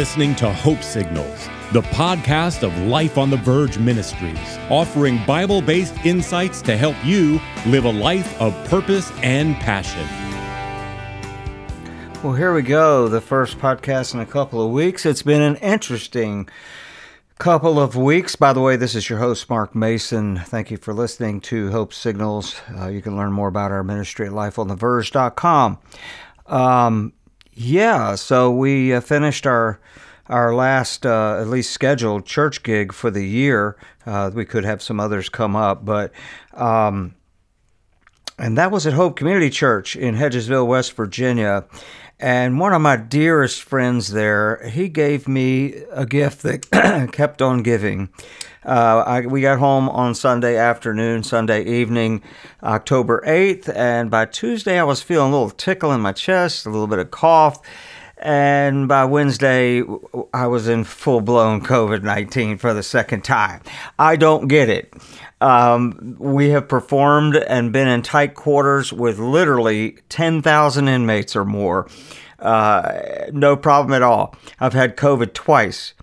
listening to Hope Signals, the podcast of Life on the Verge Ministries, offering Bible based insights to help you live a life of purpose and passion. Well, here we go. The first podcast in a couple of weeks. It's been an interesting couple of weeks. By the way, this is your host, Mark Mason. Thank you for listening to Hope Signals. Uh, you can learn more about our ministry at lifeontheverge.com. Um, yeah, so we uh, finished our our last, uh, at least scheduled church gig for the year. Uh, we could have some others come up, but um, and that was at Hope Community Church in Hedgesville, West Virginia. And one of my dearest friends there, he gave me a gift that kept on giving. Uh, I, we got home on Sunday afternoon, Sunday evening, October 8th, and by Tuesday I was feeling a little tickle in my chest, a little bit of cough. And by Wednesday, I was in full blown COVID 19 for the second time. I don't get it. Um, we have performed and been in tight quarters with literally 10,000 inmates or more. Uh, no problem at all. I've had COVID twice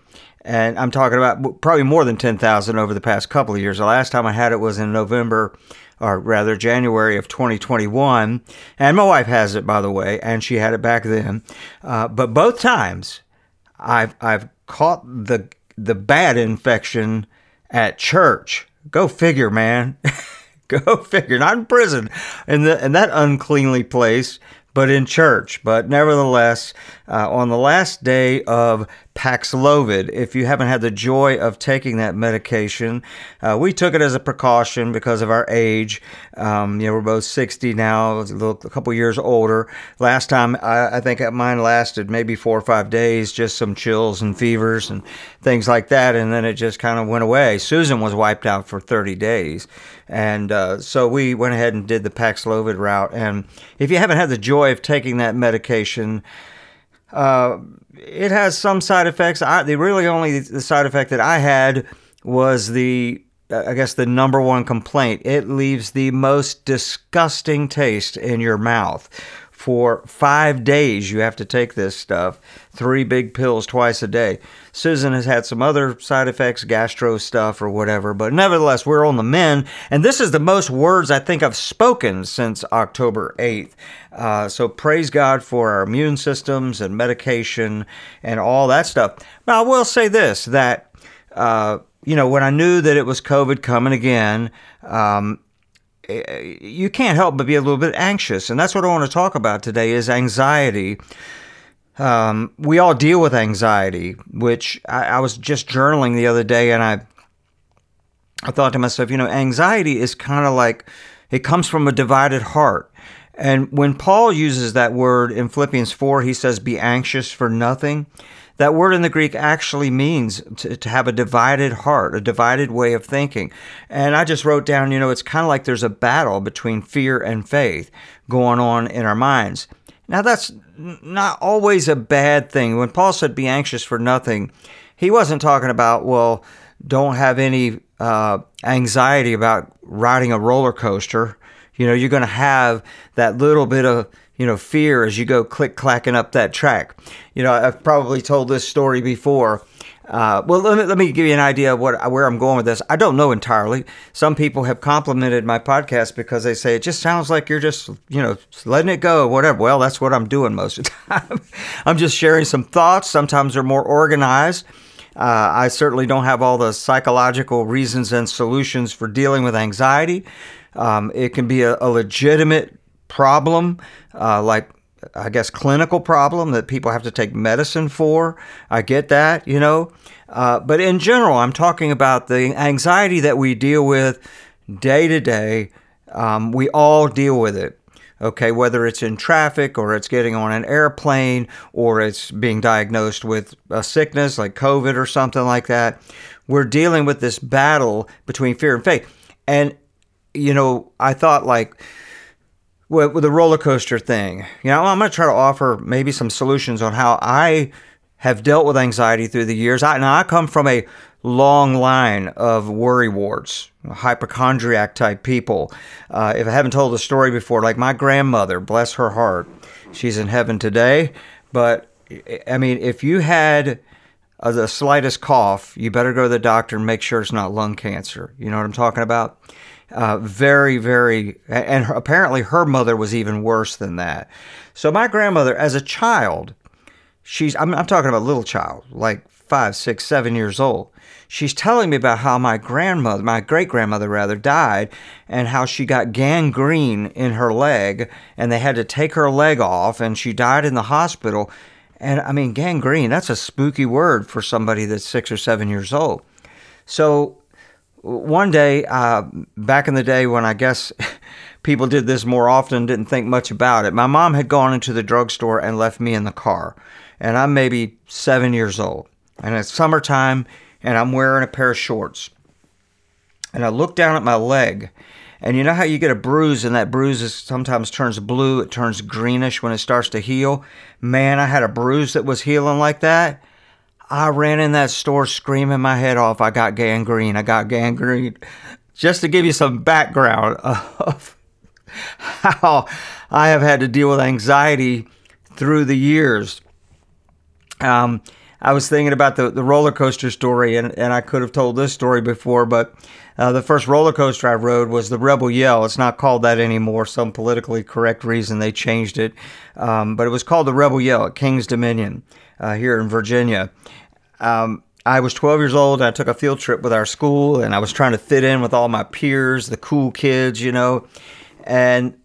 and I'm talking about probably more than 10,000 over the past couple of years. The last time I had it was in November, or rather January of 2021, and my wife has it, by the way, and she had it back then. Uh, but both times, I've I've caught the the bad infection at church. Go figure, man. Go figure. Not in prison, in the in that uncleanly place, but in church. But nevertheless, uh, on the last day of Paxlovid. If you haven't had the joy of taking that medication, uh, we took it as a precaution because of our age. Um, you know, we're both 60 now, a, couple years older. Last time, I, I, think mine lasted maybe four or five days, just some chills and fevers and things like that, and then it just kind of went away. Susan was wiped out for 30 days. And uh, so we went ahead and did the Paxlovid route. And if you haven't had the joy of taking that medication, uh, it has some side effects. I, the really only the side effect that I had was the I guess the number one complaint. It leaves the most disgusting taste in your mouth. For five days, you have to take this stuff, three big pills twice a day. Susan has had some other side effects, gastro stuff or whatever, but nevertheless, we're on the mend. And this is the most words I think I've spoken since October 8th. Uh, so praise God for our immune systems and medication and all that stuff. Now, I will say this that, uh, you know, when I knew that it was COVID coming again, um, you can't help but be a little bit anxious. And that's what I want to talk about today is anxiety. Um, we all deal with anxiety, which I, I was just journaling the other day, and I I thought to myself, you know, anxiety is kind of like it comes from a divided heart. And when Paul uses that word in Philippians 4, he says, be anxious for nothing. That word in the Greek actually means to, to, have a divided heart, a divided way of thinking. And I just wrote down, you know, it's kind of like there's a battle between fear and faith going on in our minds. Now, that's not always a bad thing. When Paul said, be anxious for nothing, he wasn't talking about, well, don't have any uh, anxiety about riding a roller coaster. You know, you're going to have that little bit of, you know, fear as you go click clacking up that track. You know, I've probably told this story before. Uh, well, let me, let me give you an idea of what where I'm going with this. I don't know entirely. Some people have complimented my podcast because they say it just sounds like you're just you know letting it go, whatever. Well, that's what I'm doing most of the time. I'm just sharing some thoughts. Sometimes they're more organized. Uh, I certainly don't have all the psychological reasons and solutions for dealing with anxiety. Um, it can be a, a legitimate problem, uh, like I guess, clinical problem that people have to take medicine for. I get that, you know. Uh, but in general, I'm talking about the anxiety that we deal with day to day. Um, we all deal with it. Okay, whether it's in traffic or it's getting on an airplane or it's being diagnosed with a sickness like COVID or something like that, we're dealing with this battle between fear and faith. And, you know, I thought like, with, with the roller coaster thing. You know, I'm going to try to offer maybe some solutions on how I have dealt with anxiety through the years. I, now, I come from a long line of worry wards, hypochondriac type people. Uh, if I haven't told the story before, like my grandmother, bless her heart, she's in heaven today. But I mean, if you had uh, the slightest cough, you better go to the doctor and make sure it's not lung cancer. You know what I'm talking about? Uh, very, very, and her, apparently her mother was even worse than that. So my grandmother, as a child, she's I'm, I'm talking about a little child, like five, six, seven years old. She's telling me about how my grandmother, my great grandmother rather, died, and how she got gangrene in her leg, and they had to take her leg off, and she died in the hospital. And I mean, gangrene, that's a spooky word for somebody that's six or seven years old. So one day, uh, back in the day when I guess people did this more often, didn't think much about it, my mom had gone into the drugstore and left me in the car. And I'm maybe seven years old. And it's summertime, and I'm wearing a pair of shorts. And I look down at my leg, and you know how you get a bruise, and that bruise is, sometimes turns blue, it turns greenish when it starts to heal? Man, I had a bruise that was healing like that I ran in that store screaming my head off. I got gangrene. I got gangrene. Just to give you some background of how I have had to deal with anxiety through the years. Um, I was thinking about the, the roller coaster story, and, and I could have told this story before, but uh, the first roller coaster I rode was the Rebel Yell. It's not called that anymore. Some politically correct reason they changed it, um, but it was called the Rebel Yell at Kings Dominion uh, here in Virginia. Um, I was 12 years old. I took a field trip with our school, and I was trying to fit in with all my peers, the cool kids, you know. And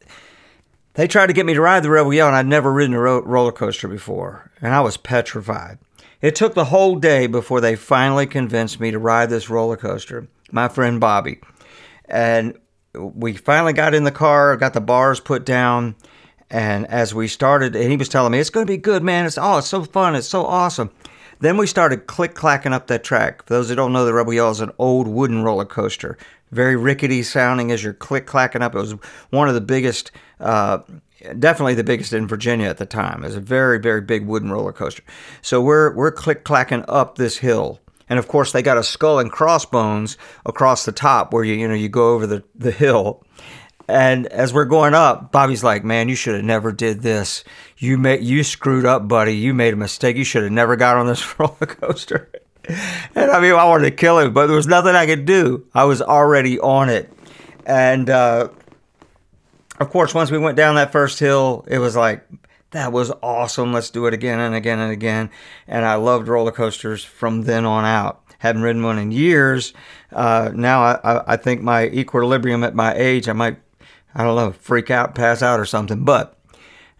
they tried to get me to ride the Rebel Yell, and I'd never ridden a ro- roller coaster before, and I was petrified. It took the whole day before they finally convinced me to ride this roller coaster. My friend Bobby, and we finally got in the car, got the bars put down, and as we started, and he was telling me it's going to be good, man. It's oh, it's so fun, it's so awesome. Then we started click clacking up that track. For those that don't know, the Rebel Yell is an old wooden roller coaster, very rickety sounding as you're click clacking up. It was one of the biggest, uh, definitely the biggest in Virginia at the time. It was a very very big wooden roller coaster. So we're we're click clacking up this hill. And of course, they got a skull and crossbones across the top where you you know you go over the, the hill. And as we're going up, Bobby's like, "Man, you should have never did this. You made you screwed up, buddy. You made a mistake. You should have never got on this roller coaster." and I mean, I wanted to kill him, but there was nothing I could do. I was already on it, and uh, of course, once we went down that first hill, it was like that was awesome. Let's do it again and again and again. And I loved roller coasters from then on out. Haven't ridden one in years. Uh, now I, I think my equilibrium at my age, I might I don't know, freak out, pass out, or something. But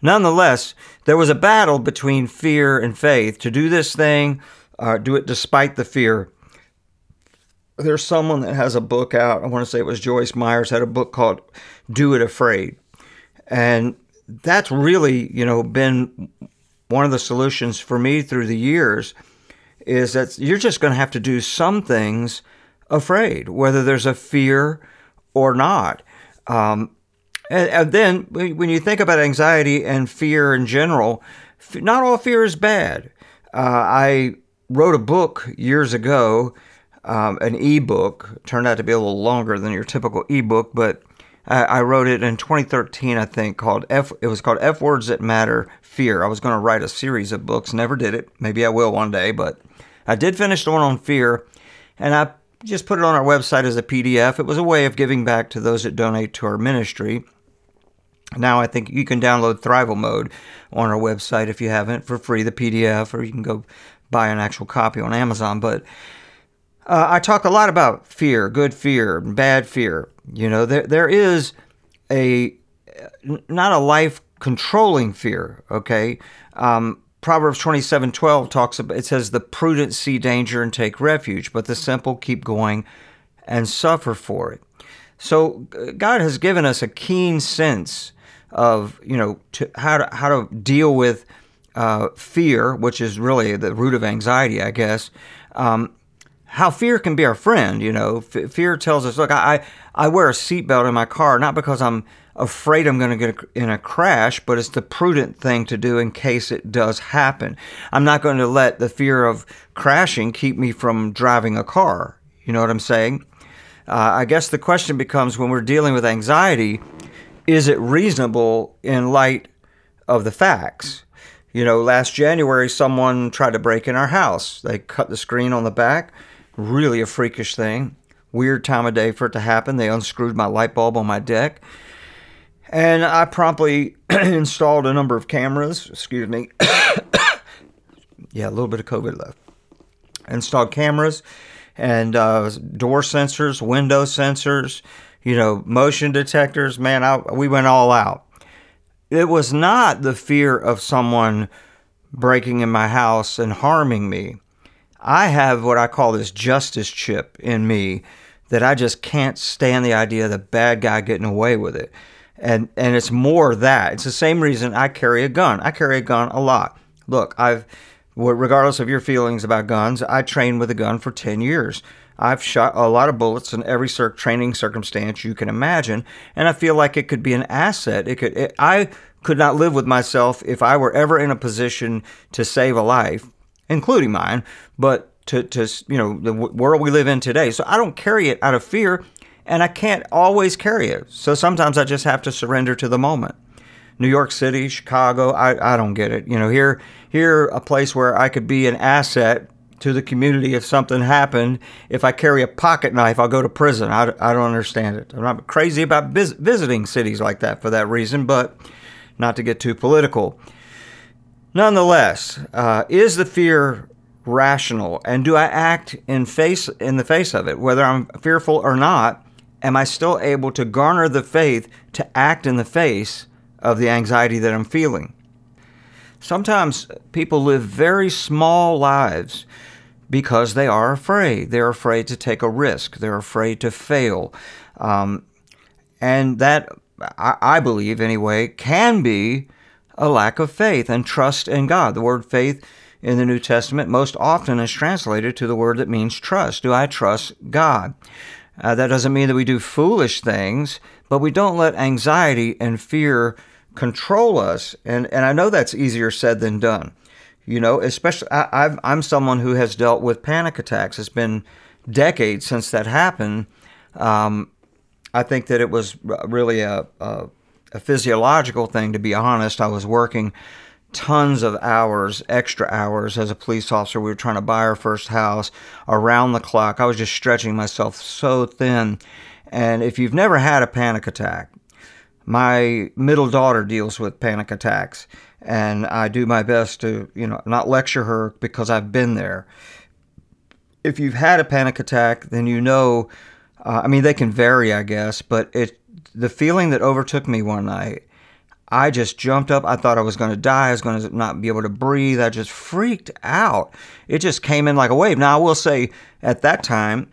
nonetheless, there was a battle between fear and faith to do this thing, uh, do it despite the fear. There's someone that has a book out. I want to say it was Joyce Myers had a book called "Do It Afraid," and that's really you know been one of the solutions for me through the years. Is that you're just going to have to do some things afraid, whether there's a fear or not. Um, and, and then when you think about anxiety and fear in general, not all fear is bad. Uh, I wrote a book years ago, um, an ebook. Turned out to be a little longer than your typical ebook, but I, wrote it in 2013, I think, called F. It was called F Words That Matter Fear. I was going to write a series of books, never did it. Maybe I will one day, but I did finish the one on fear, and I just put it on our website as a PDF. It was a way of giving back to those that donate to our ministry. Now I think you can download Thrival Mode on our website if you haven't for free, the PDF, or you can go buy an actual copy on Amazon. But uh, I talk a lot about fear, good fear, bad fear. You know, there there is a not a life controlling fear. Okay, um, Proverbs twenty seven twelve talks about it says the prudent see danger and take refuge, but the simple keep going and suffer for it. So God has given us a keen sense of you know to, how to how to deal with uh, fear, which is really the root of anxiety, I guess. Um, how fear can be our friend, you know. F- fear tells us, look, I I wear a seatbelt in my car not because I'm afraid I'm going to get in a crash, but it's the prudent thing to do in case it does happen. I'm not going to let the fear of crashing keep me from driving a car. You know what I'm saying? Uh, I guess the question becomes when we're dealing with anxiety, is it reasonable in light of the facts? You know, last January, someone tried to break in our house. They cut the screen on the back. Really a freakish thing. Weird time of day for it to happen. They unscrewed my light bulb on my deck. And I promptly installed a number of cameras. Excuse me. yeah, a little bit of COVID left. Installed cameras and uh, door sensors, window sensors, you know, motion detectors. Man, I, we went all out. It was not the fear of someone breaking in my house and harming me. I have what I call this justice chip in me that I just can't stand the idea of the bad guy getting away with it. And and it's more that. It's the same reason I carry a gun. I carry a gun a lot. Look, I've regardless of your feelings about guns, I trained with a gun for 10 years. I've shot a lot of bullets in every cir- training circumstance you can imagine, and I feel like it could be an asset. It could. It, I could not live with myself if I were ever in a position to save a life, including mine. But to, to you know the world we live in today, so I don't carry it out of fear, and I can't always carry it. So sometimes I just have to surrender to the moment. New York City, Chicago, I, I don't get it. You know, here here a place where I could be an asset to the community if something happened. If I carry a pocket knife, I'll go to prison. I, I don't understand it. I'm not crazy about vis- visiting cities like that for that reason, but not to get too political. Nonetheless, uh, is the fear rational, and do I act in face in the face of it, whether I'm fearful or not? Am I still able to garner the faith to act in the face of the anxiety that I'm feeling? Sometimes people live very small lives because they are afraid. They're afraid to take a risk. They're afraid to fail. Um, and that, I, I believe anyway, can be a lack of faith and trust in God. The word faith in the New Testament most often is translated to the word that means trust. Do I trust God? Uh, that doesn't mean that we do foolish things, but we don't let anxiety and fear control us. And, and I know that's easier said than done. You know, especially I, am someone who has dealt with panic attacks. It's been decades since that happened. Um, I think that it was really a, a, a physiological thing, to be honest. I was working tons of hours, extra hours as a police officer. We were trying to buy our first house around the clock. I was just stretching myself so thin. And if you've never had a panic attack, my middle daughter deals with panic attacks and I do my best to, you know, not lecture her because I've been there. If you've had a panic attack, then you know. Uh, I mean, they can vary, I guess, but it the feeling that overtook me one night, I just jumped up. I thought I was going to die. I was going to not be able to breathe. I just freaked out. It just came in like a wave. Now, I will say at that time,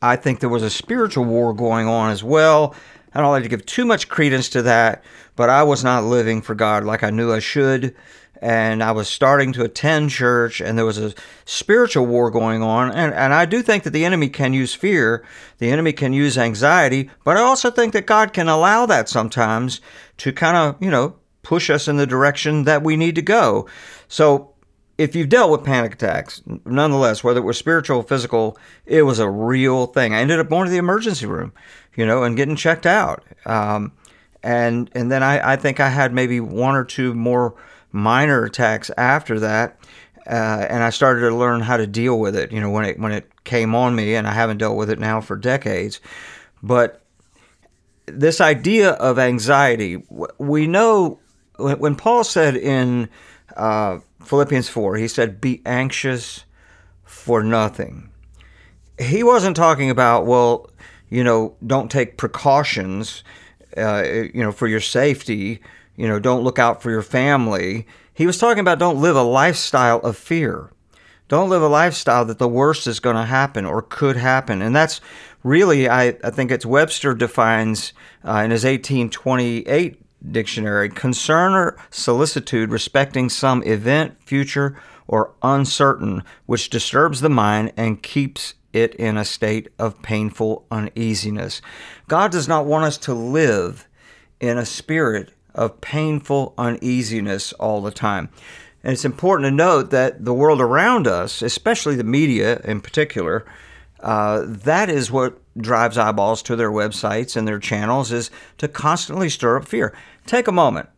I think there was a spiritual war going on as well. I don't like to give too much credence to that, but I was not living for God like I knew I should. And I was starting to attend church, and there was a spiritual war going on. And, and I do think that the enemy can use fear, the enemy can use anxiety, but I also think that God can allow that sometimes to kind of, you know, push us in the direction that we need to go. So if you've dealt with panic attacks, nonetheless, whether it was spiritual or physical, it was a real thing. I ended up going to the emergency room, you know, and getting checked out. Um, and and then I, I think I had maybe one or two more minor attacks after that. Uh, and I started to learn how to deal with it, you know, when it when it came on me, and I haven't dealt with it now for decades. But this idea of anxiety, we know when Paul said in uh, Philippians 4, he said, Be anxious for nothing. He wasn't talking about, well, you know, don't take precautions, uh, you know, for your safety, you know, don't look out for your family. He was talking about don't live a lifestyle of fear. Don't live a lifestyle that the worst is going to happen or could happen. And that's really, I, I think it's Webster defines uh, in his 1828 dictionary concern or solicitude respecting some event, future, or uncertain, which disturbs the mind and keeps it in a state of painful uneasiness. God does not want us to live in a spirit of painful uneasiness all the time. And it's important to note that the world around us, especially the media in particular, uh, that is what drives eyeballs to their websites and their channels is to constantly stir up fear. Take a moment.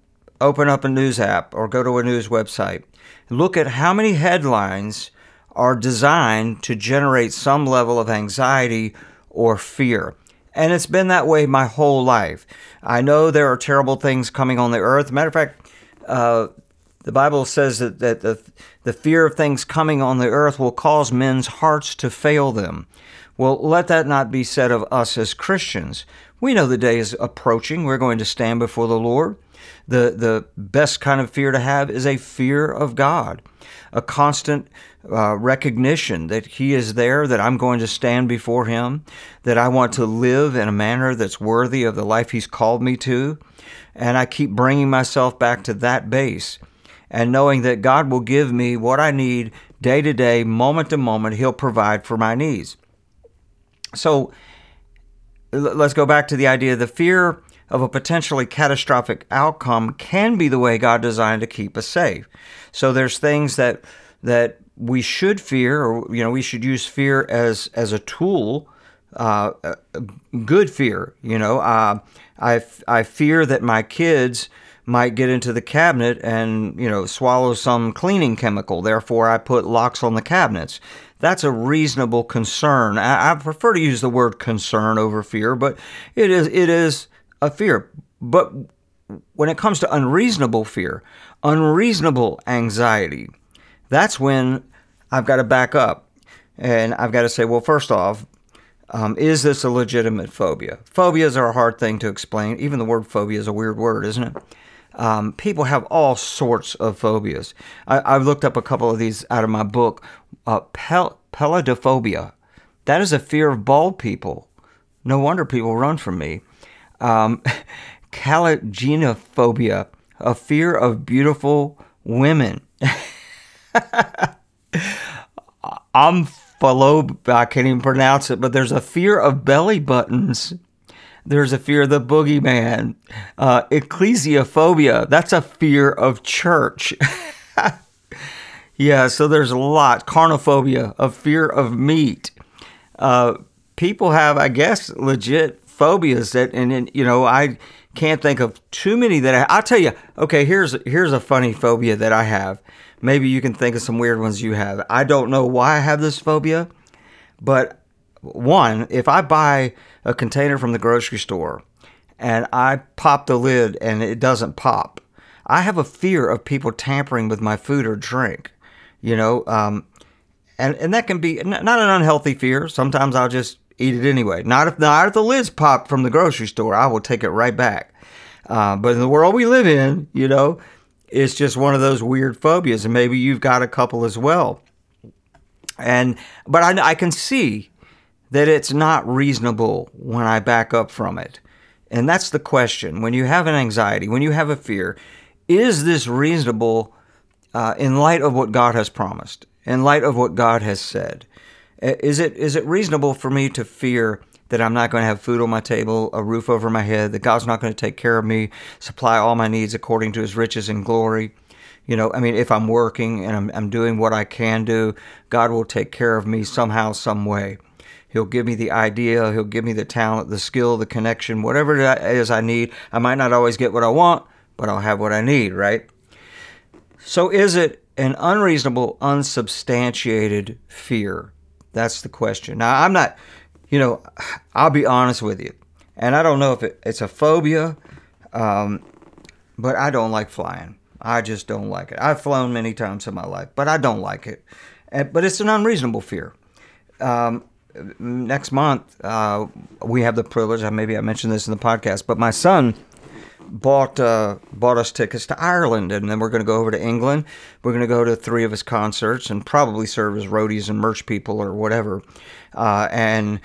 open up a news app or go to a news website. Look at how many headlines are designed to generate some level of anxiety or fear. And it's been that way my whole life. I know there are terrible things coming on the earth. Matter of fact, uh, the Bible says that, that the, the fear of things coming on the earth will cause men's hearts to fail them. Well, let that not be said of us as Christians. We know the day is approaching. We're going to stand before the Lord. The, the best kind of fear to have is a fear of God, a constant uh, recognition that He is there, that I'm going to stand before Him, that I want to live in a manner that's worthy of the life He's called me to. And I keep bringing myself back to that base and knowing that God will give me what I need day to day, moment to moment. He'll provide for my needs. So let's go back to the idea of the fear of a potentially catastrophic outcome can be the way God designed to keep us safe. So there's things that that we should fear, or you know, we should use fear as as a tool, uh, good fear. You know, uh, I I fear that my kids might get into the cabinet and you know swallow some cleaning chemical. Therefore, I put locks on the cabinets. That's a reasonable concern. I, I prefer to use the word concern over fear, but it is it is a fear. But when it comes to unreasonable fear, unreasonable anxiety, that's when I've got to back up and I've got to say, well, first off, um, is this a legitimate phobia? Phobias are a hard thing to explain. Even the word phobia is a weird word, isn't it? Um, people have all sorts of phobias. I, have looked up a couple of these out of my book. Uh, pel- peladophobia. That is a fear of bald people. No wonder people run from me. Um, calagenophobia, a fear of beautiful women. Omphalob, I can't even pronounce it, but there's a fear of belly buttons. There's a fear of the boogeyman. Uh, ecclesiophobia, that's a fear of church. yeah, so there's a lot. Carnophobia, a fear of meat. Uh, people have, I guess, legit phobias that, and, and, you know, I can't think of too many that I, I'll tell you. Okay, here's here's a funny phobia that I have. Maybe you can think of some weird ones you have. I don't know why I have this phobia, but one, if I buy a container from the grocery store and I pop the lid and it doesn't pop, I have a fear of people tampering with my food or drink. You know, um, and and that can be not an unhealthy fear. Sometimes I'll just eat it anyway. Not if not if the lid's popped from the grocery store, I will take it right back. Uh, but in the world we live in, you know, it's just one of those weird phobias, and maybe you've got a couple as well. And but I, I can see that it's not reasonable when I back up from it. And that's the question. When you have an anxiety, when you have a fear, is this reasonable uh, in light of what God has promised, in light of what God has said? Uh, is it is it reasonable for me to fear that I'm not going to have food on my table, a roof over my head, that God's not going to take care of me, supply all my needs according to his riches and glory? You know, I mean, if I'm working and I'm, I'm doing what I can do, God will take care of me somehow, some way. He'll give me the idea, He'll give me the talent, the skill, the connection, whatever it is I need. I might not always get what I want, but I'll have what I need, right? So is it an unreasonable, unsubstantiated fear? That's the question. Now, I'm not, you know, I'll be honest with you, and I don't know if it, it's a phobia, um, but I don't like flying. I just don't like it. I've flown many times in my life, but I don't like it. And, but it's an unreasonable fear. Um, next month, uh, we have the privilege. Maybe I mentioned this in the podcast, but my son bought uh, bought us tickets to Ireland, and then we're going to go over to England. We're going to go to three of his concerts and probably serve as roadies and merch people or whatever. Uh, and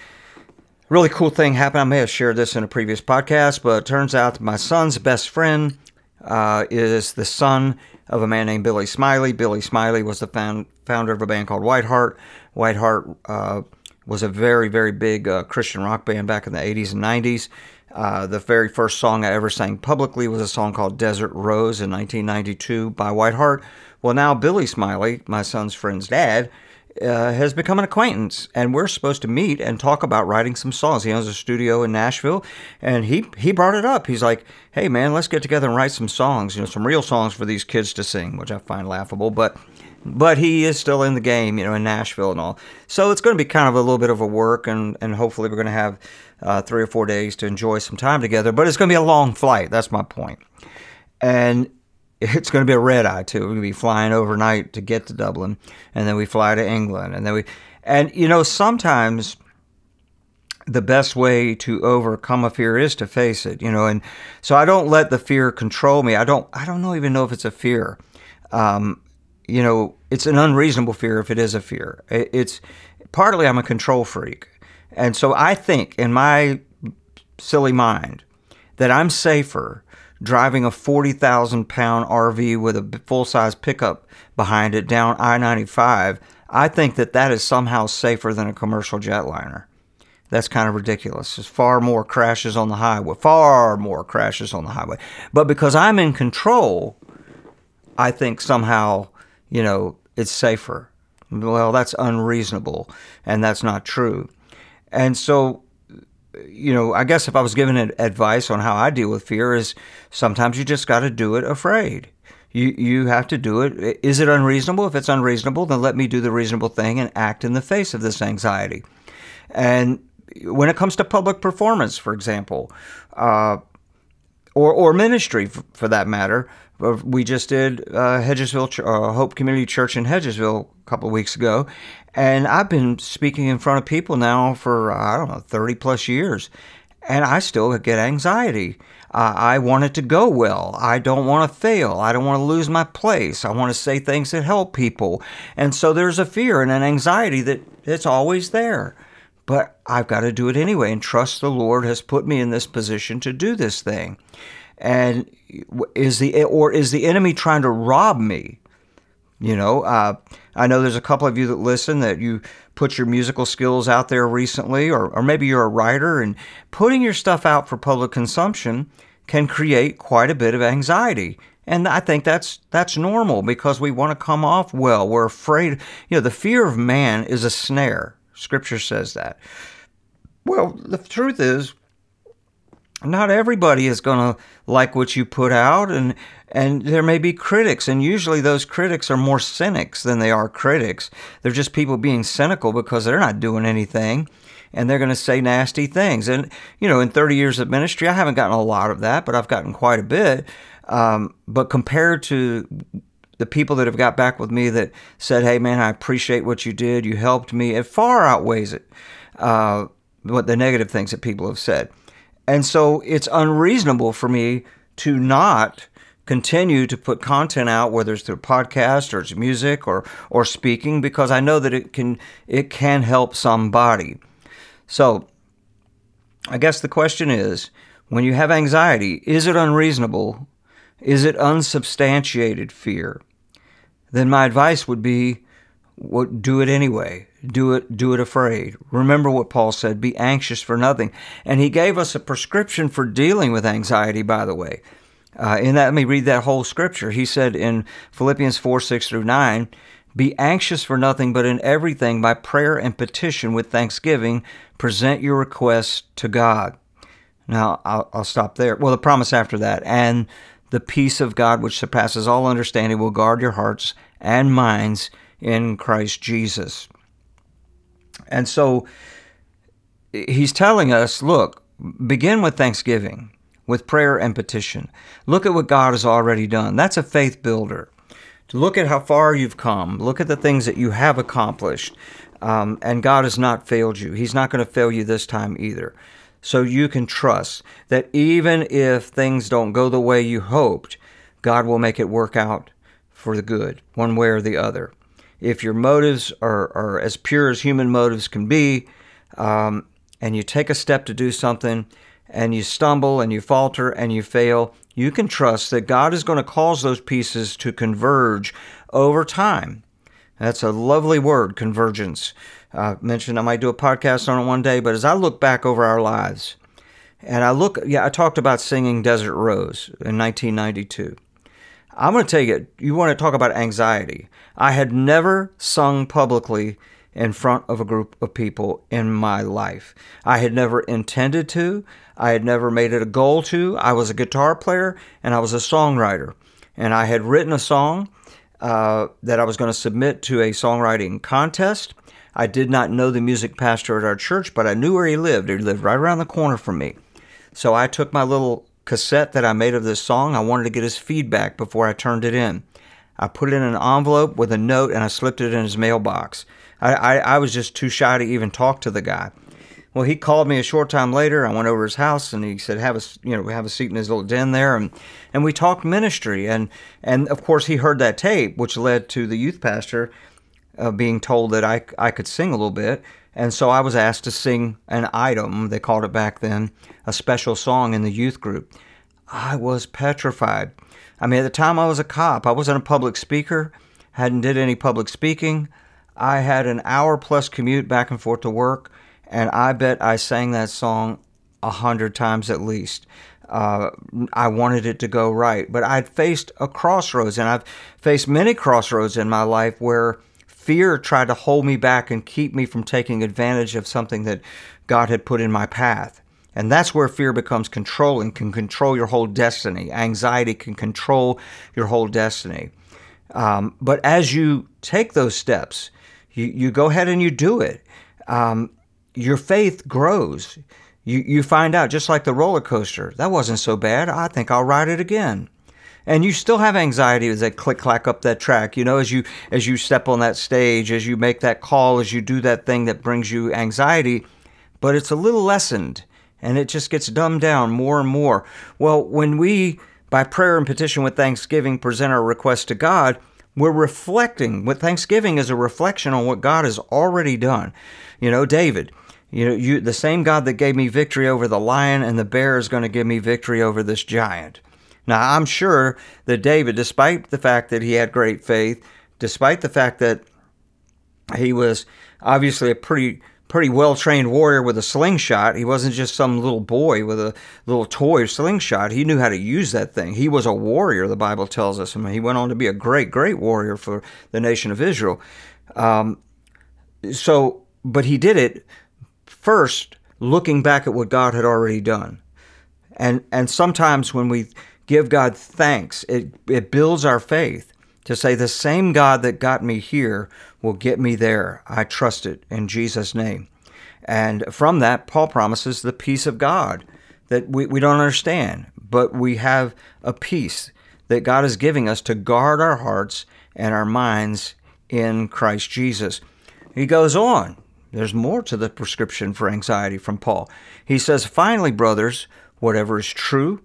really cool thing happened. I may have shared this in a previous podcast, but it turns out my son's best friend uh, is the son of a man named Billy Smiley. Billy Smiley was the found, founder of a band called Whiteheart. Whiteheart uh, was a very, very big uh, Christian rock band back in the 80s and 90s. Uh, the very first song I ever sang publicly was a song called Desert Rose in 1992 by Whiteheart. Well, now Billy Smiley, my son's friend's dad, uh, has become an acquaintance, and we're supposed to meet and talk about writing some songs. He owns a studio in Nashville, and he he brought it up. He's like, "Hey, man, let's get together and write some songs. You know, some real songs for these kids to sing," which I find laughable, but. But he is still in the game, you know, in Nashville and all. So it's going to be kind of a little bit of a work, and, and hopefully we're going to have uh, three or four days to enjoy some time together. But it's going to be a long flight. That's my point. And it's going to be a red eye too. We're going to be flying overnight to get to Dublin, and then we fly to England, and then we, and you know, sometimes the best way to overcome a fear is to face it. You know, and so I don't let the fear control me. I don't. I don't know even know if it's a fear. Um, you know, it's an unreasonable fear if it is a fear. It's partly I'm a control freak, and so I think in my silly mind that I'm safer driving a 40,000 pound RV with a full size pickup behind it down I 95, I think that that is somehow safer than a commercial jetliner. That's kind of ridiculous. There's far more crashes on the highway, far more crashes on the highway. But because I'm in control, I think somehow, you know, it's safer. Well, that's unreasonable and that's not true. And so you know, I guess if I was given advice on how I deal with fear, is sometimes you just got to do it afraid. You you have to do it. Is it unreasonable? If it's unreasonable, then let me do the reasonable thing and act in the face of this anxiety. And when it comes to public performance, for example, uh, or or ministry for, for, that matter, uh, we just did uh, Hedgesville uh, Hope Community Church in Hedgesville a couple of weeks ago, and I've been speaking in front of people now for, I don't know, 30 plus years. And I still get anxiety. Uh, I want it to go well. I don't want to fail. I don't want to lose my place. I want to say things that help people. And so there's a fear and an anxiety that it's always there. But I've got to do it anyway and trust the Lord has put me in this position to do this thing. And is the or is the enemy trying to rob me? You know, uh, I know there's a couple of you that listen that you put your musical skills out there recently, or, or maybe you're a writer, and putting your stuff out for public consumption can create quite a bit of anxiety. And I think that's that's normal because we want to come off well. We're afraid, you know, the fear of man is a snare. Scripture says that. Well, the truth is, not everybody is going to like what you put out and and there may be critics and usually those critics are more cynics than they are critics. They're just people being cynical because they're not doing anything and they're going to say nasty things. And you know in 30 years of ministry i haven't gotten a lot of that but i've gotten quite a bit. Um, but compared to the people that have got back with me that said hey man i appreciate what you did. You helped me it far outweighs it uh, what the negative things that people have said. And so it's unreasonable for me to not continue to put content out, whether it's through podcast or it's music or or speaking, because I know that it can it can help somebody. So I guess the question is, when you have anxiety, is it unreasonable? Is it unsubstantiated fear? Then my advice would be what, do it anyway. Do it, do it afraid. Remember what Paul said be anxious for nothing. And he gave us a prescription for dealing with anxiety, by the way. Uh, in that, let me read that whole scripture. He said in Philippians 4 6 through 9, Be anxious for nothing, but in everything, by prayer and petition with thanksgiving, present your requests to God. Now, I'll, I'll stop there. Well, the promise after that, and the peace of God, which surpasses all understanding, will guard your hearts and minds in Christ Jesus. And so he's telling us look, begin with thanksgiving, with prayer and petition. Look at what God has already done. That's a faith builder. To look at how far you've come, look at the things that you have accomplished. Um, and God has not failed you. He's not going to fail you this time either. So you can trust that even if things don't go the way you hoped, God will make it work out for the good, one way or the other if your motives are, are as pure as human motives can be, um, and you take a step to do something, and you stumble and you falter and you fail, you can trust that God is going to cause those pieces to converge over time. That's a lovely word, convergence. I mentioned I might do a podcast on it one day, but as I look back over our lives, and I look, yeah, I talked about singing Desert Rose in 1992. I'm going to take it. You want to talk about anxiety? I had never sung publicly in front of a group of people in my life. I had never intended to. I had never made it a goal to. I was a guitar player and I was a songwriter. And I had written a song uh, that I was going to submit to a songwriting contest. I did not know the music pastor at our church, but I knew where he lived. He lived right around the corner from me. So I took my little cassette that I made of this song. I wanted to get his feedback before I turned it in. I put it in an envelope with a note and I slipped it in his mailbox. I, I, I was just too shy to even talk to the guy. Well, he called me a short time later. I went over his house and he said, "Have a you know have a seat in his little den there," and and we talked ministry and and of course he heard that tape, which led to the youth pastor uh, being told that I I could sing a little bit, and so I was asked to sing an item they called it back then, a special song in the youth group. I was petrified. I mean, at the time I was a cop. I wasn't a public speaker. Hadn't did any public speaking. I had an hour plus commute back and forth to work and I bet I sang that song a hundred times at least. Uh, I wanted it to go right, but I'd faced a crossroads, and I've faced many crossroads in my life where fear tried to hold me back and keep me from taking advantage of something that God had put in my path. And that's where fear becomes controlling, can control your whole destiny. Anxiety can control your whole destiny. Um, but as you take those steps, you, you go ahead and you do it. Um, your faith grows. You, you find out, just like the roller coaster, that wasn't so bad. I think I'll ride it again. And you still have anxiety as they click clack up that track, you know, as you as you step on that stage, as you make that call, as you do that thing that brings you anxiety, but it's a little lessened and it just gets dumbed down more and more. Well, when we by prayer and petition with thanksgiving present our request to God, we're reflecting. What Thanksgiving is a reflection on what God has already done. You know, David, you know, you the same God that gave me victory over the lion and the bear is going to give me victory over this giant. Now, I'm sure that David, despite the fact that he had great faith, despite the fact that he was obviously a pretty pretty well trained warrior with a slingshot. He wasn't just some little boy with a little toy slingshot. He knew how to use that thing. He was a warrior, the Bible tells us. I mean, he went on to be a great, great warrior for the nation of Israel. Um, so, but he did it first looking back at what God had already done. And, and sometimes when we give God thanks, it, it builds our faith to say, the same God that got me here will get me there. I trust it in Jesus' name. And from that, Paul promises the peace of God that we, we don't understand, but we have a peace that God is giving us to guard our hearts and our minds in Christ Jesus. He goes on. There's more to the prescription for anxiety from Paul. He says, Finally, brothers, whatever is true,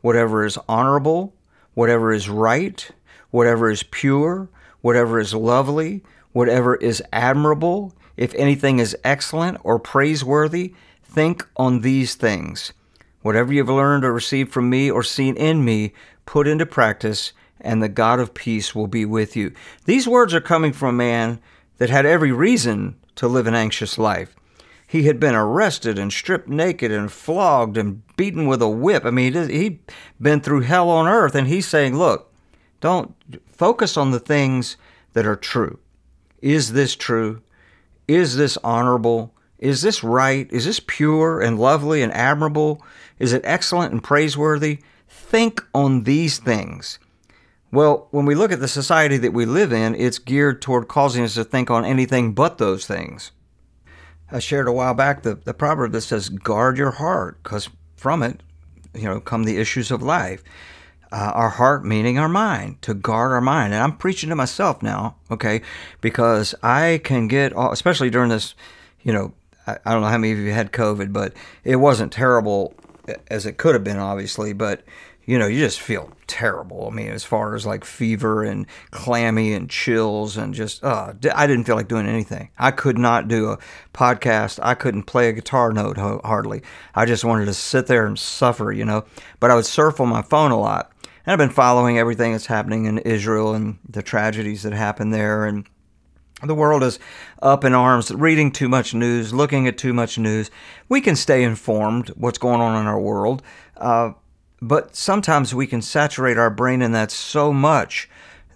whatever is honorable, whatever is right, whatever is pure, whatever is lovely, whatever is admirable, if anything is excellent or praiseworthy, think on these things. Whatever you've learned or received from me or seen in me, put into practice, and the God of peace will be with you. These words are coming from a man that had every reason to live an anxious life. He had been arrested and stripped naked and flogged and beaten with a whip. I mean, he'd been through hell on earth, and he's saying, Look, don't focus on the things that are true. Is this true? Is this honorable? Is this right? Is this pure and lovely and admirable? Is it excellent and praiseworthy? Think on these things. Well, when we look at the society that we live in, it's geared toward causing us to think on anything but those things. I shared a while back the, the proverb that says, guard your heart, because from it, you know, come the issues of life uh, our heart meaning our mind to guard our mind and i'm preaching to myself now okay because i can get especially during this you know I, I don't know how many of you had covid but it wasn't terrible as it could have been obviously but you know you just feel terrible i mean as far as like fever and clammy and chills and just uh, i didn't feel like doing anything i could not do a podcast i couldn't play a guitar note hardly i just wanted to sit there and suffer you know but i would surf on my phone a lot and I've been following everything that's happening in Israel and the tragedies that happen there. And the world is up in arms, reading too much news, looking at too much news. We can stay informed what's going on in our world. Uh, but sometimes we can saturate our brain in that so much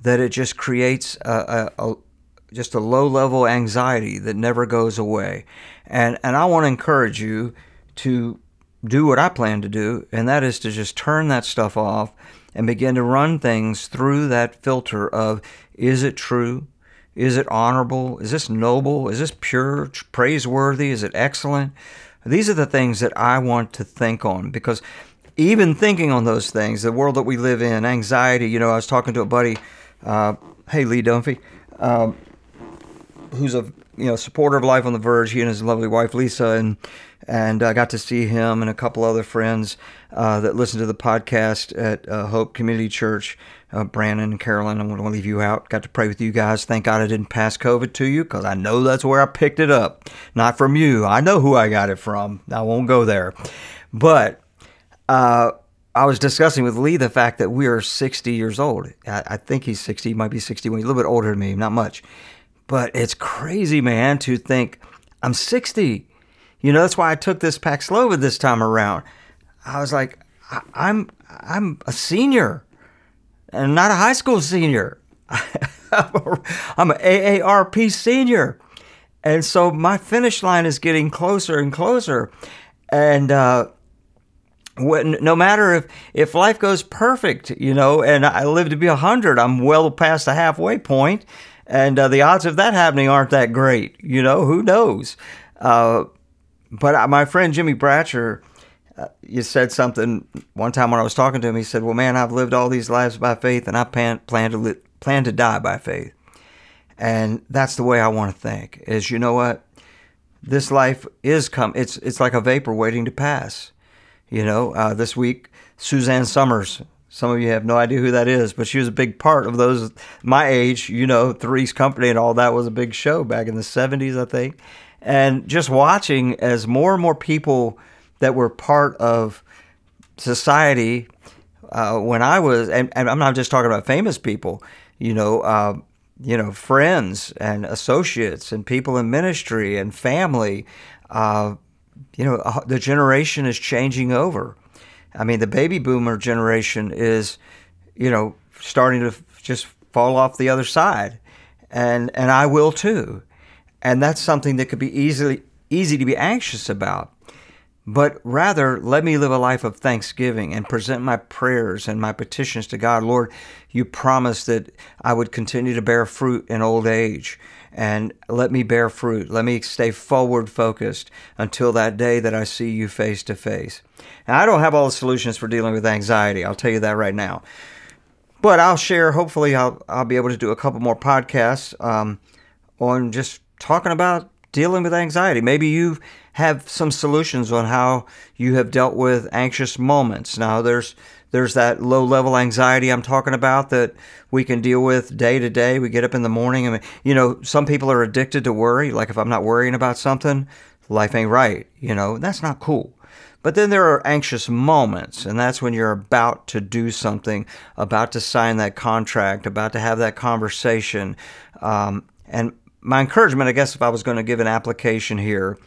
that it just creates a, a, a just a low level anxiety that never goes away. And and I want to encourage you to do what I plan to do, and that is to just turn that stuff off and begin to run things through that filter of is it true? Is it honorable? Is this noble? Is this pure, praiseworthy? Is it excellent? These are the things that I want to think on because even thinking on those things, the world that we live in, anxiety, you know, I was talking to a buddy, uh, hey, Lee Dunphy, um, who's a you know supporter of Life on the Verge. He and his lovely wife Lisa, and and I got to see him and a couple other friends uh, that listen to the podcast at uh, Hope Community Church. Uh, Brandon and Carolyn, I want to leave you out. Got to pray with you guys. Thank God I didn't pass COVID to you because I know that's where I picked it up. Not from you. I know who I got it from. I won't go there. But uh, I was discussing with Lee the fact that we are 60 years old. I, I think he's 60. He might be 61. He's a little bit older than me, not much. But it's crazy, man, to think I'm 60. You know, that's why I took this Paxlovid this time around. I was like, I, I'm I'm a senior, and not a high school senior. I'm an AARP senior, and so my finish line is getting closer and closer. And uh, when, no matter if if life goes perfect, you know, and I live to be hundred, I'm well past the halfway point and uh, the odds of that happening aren't that great. You know, who knows? Uh, but my friend Jimmy Bratcher, uh, you said something one time when I was talking to him. He said, "Well, man, I've lived all these lives by faith, and I plan, plan to li- plan to die by faith." And that's the way I want to think. Is you know what? This life is come. It's it's like a vapor waiting to pass. You know, uh, this week Suzanne Somers some of you have no idea who that is, but she was a big part of those my age. You know, Three's Company and all that was a big show back in the 70s, I think. And just watching as more and more people that were part of society uh, when I was, and, and, I'm not just talking about famous people, you know, uh, you know, friends and associates and people in ministry and family. Uh, you know, uh, the generation is changing over I mean, the baby boomer generation is, you know, starting to just fall off the other side, and and I will too, and that's something that could be easily easy to be anxious about. But rather, let me live a life of thanksgiving and present my prayers and my petitions to God. Lord, you promised that I would continue to bear fruit in old age and let me bear fruit. Let me stay forward focused until that day that I see you face to face. Now, I don't have all the solutions for dealing with anxiety. I'll tell you that right now. But I'll share, hopefully, I'll, I'll be able to do a couple more podcasts um, on just talking about dealing with anxiety. Maybe you have some solutions on how you have dealt with anxious moments. Now, there's there's that low level anxiety I'm talking about that we can deal with day to day. We get up in the morning. Mean, you know, some people are addicted to worry. Like if I'm not worrying about something, life ain't right. You know, that's not cool. But then there are anxious moments, and that's when you're about to do something, about to sign that contract, about to have that conversation. Um, and my encouragement, I guess, if I was going to give an application here,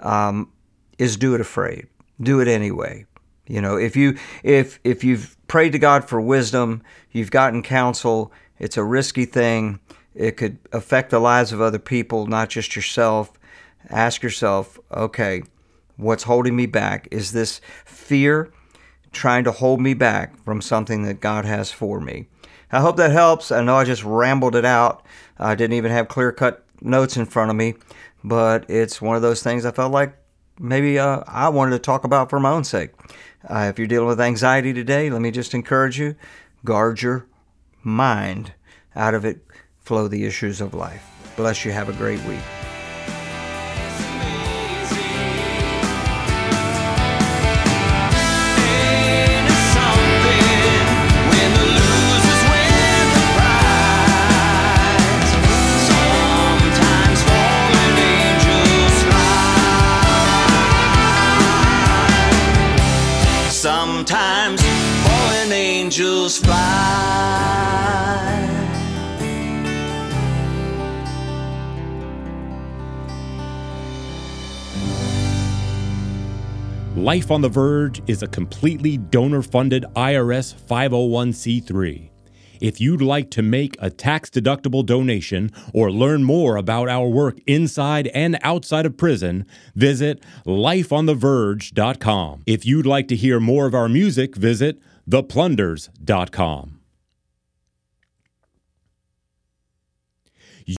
um, is do it afraid. Do it anyway. You know, if you if if you've prayed to God for wisdom, you've gotten counsel. It's a risky thing. It could affect the lives of other people, not just yourself. Ask yourself, okay, What's holding me back? Is this fear trying to hold me back from something that God has for me? I hope that helps. I know I just rambled it out. I didn't even have clear cut notes in front of me, but it's one of those things I felt like maybe uh, I wanted to talk about for my own sake. Uh, if you're dealing with anxiety today, let me just encourage you guard your mind. Out of it flow the issues of life. Bless you. Have a great week. Life on the Verge is a completely donor funded IRS 501c3. If you'd like to make a tax deductible donation or learn more about our work inside and outside of prison, visit lifeontheverge.com. If you'd like to hear more of our music, visit theplunders.com.